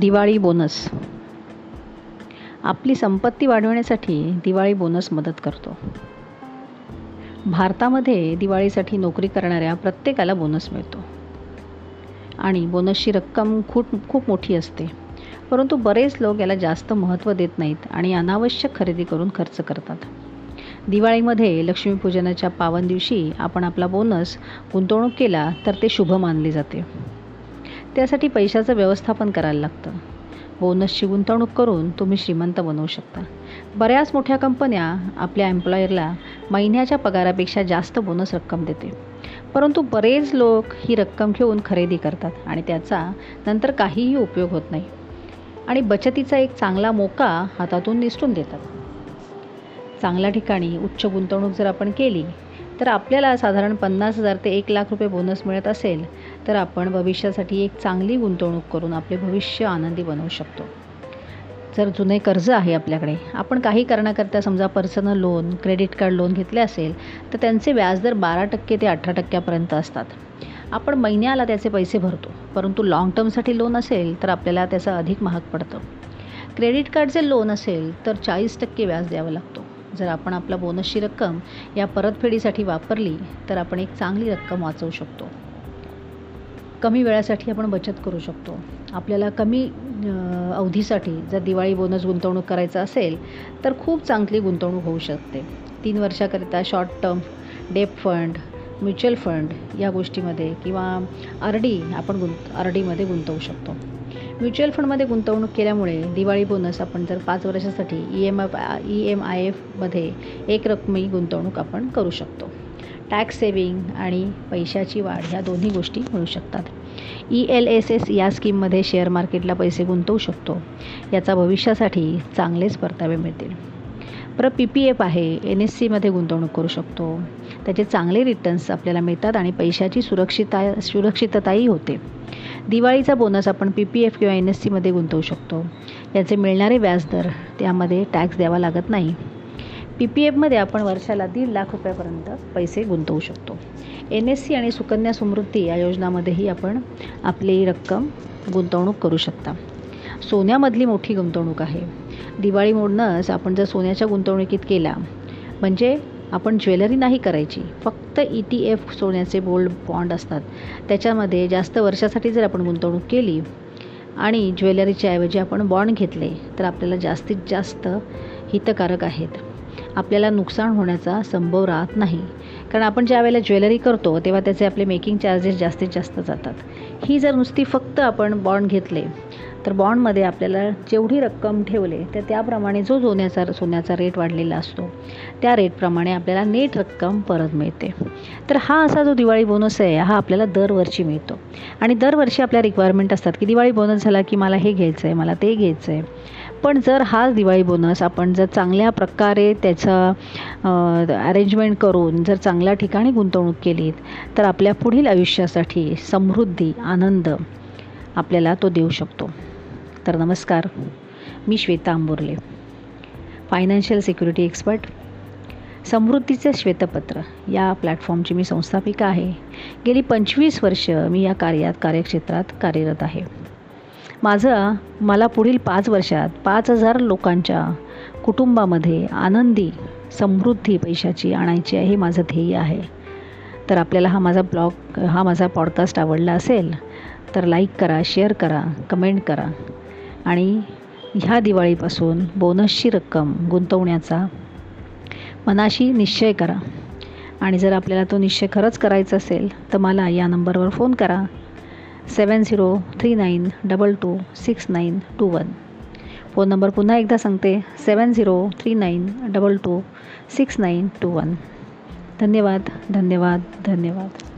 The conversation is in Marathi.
दिवाळी बोनस. आपली संपत्ती वाढवण्यासाठी दिवाळी बोनस मदत करतो. भारतामध्ये दिवाळीसाठी नोकरी करणाऱ्या प्रत्येकाला बोनस मिळतो. आणि बोनसची रक्कम खूप खूप मोठी असते. परंतु बरेच लोक याला जास्त महत्त्व देत नाहीत आणि अनावश्यक खरेदी करून खर्च करतात. दिवाळीमध्ये लक्ष्मीपूजनाच्या पावन दिवशी आपण आपला बोनस गुंतवणूक केला तर ते शुभ मानले जाते. त्यासाठी पैशाचं व्यवस्थापन करायला लागतं. बोनसची गुंतवणूक करून तुम्ही श्रीमंत बनवू शकता. बऱ्याच मोठ्या कंपन्या आपल्या एम्प्लॉयरला महिन्याच्या पगारापेक्षा जास्त बोनस रक्कम देते. परंतु बरेच लोक ही रक्कम घेऊन खरेदी करतात आणि त्याचा नंतर काहीही उपयोग होत नाही. आणि बचतीचा एक चांगला मोका हातातून निसटून देतात. चांगल्या ठिकाणी उच्च गुंतवणूक जर आपण केली तर आपल्याला साधारण पन्नास हजार ते एक लाख रुपये बोनस मिळत असेल तर आपण भविष्यासाठी एक चांगली गुंतवणूक करून आपले भविष्य आनंदी बनवू शकतो. जर जुने कर्ज आहे आपल्याकडे आपण काही कारणाकरता समजा personal loan credit card loan घेतले असेल तर त्यांचे व्याजदर बारा टक्के ते अठरा टक्क्यापर्यंत असतात. आपण महिन्याला त्याचे पैसे भरतो परंतु लाँग टर्मसाठी लोन असेल तर आपल्याला त्याचं अधिक महाग पडतं. क्रेडिट कार्डचे लोन असेल तर चाळीस टक्के व्याज द्यावं लागतो. जर आपण आपला बोनसची रक्कम या परतफेडीसाठी वापरली तर आपण एक चांगली रक्कम वाचवू शकतो. कमी वेळासाठी आपण बचत करू शकतो. आपल्याला कमी अवधीसाठी जर दिवाळी बोनस गुंतवणूक करायचा असेल तर खूप चांगली गुंतवणूक होऊ शकते. तीन वर्षाकरिता short term debt fund mutual fund या गोष्टीमध्ये किंवा आर डी आपण गुंत आर डीमध्ये गुंतवू शकतो. म्युच्युअल फंडमध्ये गुंतवणूक केल्यामुळे दिवाळी बोनस आपण जर पाच वर्षासाठी E M F E M I एफमध्ये एक रकमी गुंतवणूक आपण करू शकतो. टॅक्स सेविंग आणि पैशाची वाढ ह्या दोन्ही गोष्टी मिळू शकतात. ई एल एस एस या स्कीममध्ये शेअर मार्केटला पैसे गुंतवू शकतो. याचा भविष्यासाठी चांगलेच परतावे मिळतील. पर पी पी एफ आहे एन एस सीमध्ये गुंतवणूक करू शकतो. त्याचे चांगले रिटर्न्स आपल्याला मिळतात आणि पैशाची सुरक्षिता सुरक्षितताही होते. दिवाळीचा बोनस आपण पी पी एफ किंवा एन एस सीमध्ये गुंतवू शकतो. याचे मिळणारे व्याजदर त्यामध्ये टॅक्स द्यावा लागत नाही. पी पी एफमध्ये आपण वर्षाला दीड लाख रुपयापर्यंत पैसे गुंतवू शकतो. एन एस सी आणि सुकन्या समृद्धी या योजनामध्येही आपण आपली रक्कम गुंतवणूक करू शकता. सोन्यामधली मोठी गुंतवणूक आहे. दिवाळीमधूनच आपण जर सोन्याच्या गुंतवणुकीत केला म्हणजे आपण ज्वेलरी नाही करायची फक्त ई टी एफ सोन्याचे गोल्ड बॉन्ड असतात. त्याच्यामध्ये जास्त वर्षासाठी जर आपण गुंतवणूक केली आणि ज्वेलरीच्या ऐवजी आपण बॉन्ड घेतले तर आपल्याला जास्तीत जास्त हितकारक आहेत. आपल्याला नुकसान होण्याचा संभव राहत नाही. कारण आपण ज्या वेळेला ज्वेलरी करतो तेव्हा त्याचे आपले मेकिंग चार्जेस जास्तीत जास्त जातात. ही जर नुसती फक्त आपण बॉन्ड घेतले तर बॉन्डमध्ये आपल्याला जेवढी रक्कम ठेवले तर त्याप्रमाणे जो सोन्याचा सोन्याचा रेट वाढलेला असतो त्या रेटप्रमाणे आपल्याला नेट रक्कम परत मिळते. तर हा असा जो दिवाळी बोनस आहे हा आपल्याला दरवर्षी मिळतो. आणि दरवर्षी आपल्या रिक्वायरमेंट असतात की दिवाळी बोनस झाला की मला हे घ्यायचं आहे मला ते घ्यायचं आहे पण जर हा दिवाळी बोनस आपण जर चांगल्या प्रकारे त्याचं अरेंजमेंट करून जर चांगल्या ठिकाणी गुंतवणूक केलीत तर आपल्या पुढील आयुष्यासाठी समृद्धी आनंद आपल्याला तो देऊ शकतो. तर नमस्कार मी Shweta Amborle financial security expert समृद्धीचे श्वेतपत्र या प्लॅटफॉर्मची मी संस्थापिका आहे. गेली पंचवीस वर्ष मी या कार्यात कार्यक्षेत्रात कार्यरत आहे. माझं मला पुढील पाच वर्षात पाच हजार लोकांच्या कुटुंबामध्ये आनंदी समृद्धी पैशाची आणायची आहे हे माझं ध्येय आहे. तर आपल्याला हा माझा ब्लॉग हा माझा पॉडकास्ट आवडला असेल तर लाईक करा शेअर करा कमेंट करा. आणि ह्या दिवाळीपासून बोनसची रक्कम गुंतवण्याचा मनाशी निश्चय करा. आणि जर आपल्याला तो निश्चय खरंच करायचा असेल तर मला या नंबरवर फोन करा. Seven zero three nine double two six nine two one phone number पुन्हा एकदा सांगते seven zero three nine double two six nine two one धन्यवाद धन्यवाद धन्यवाद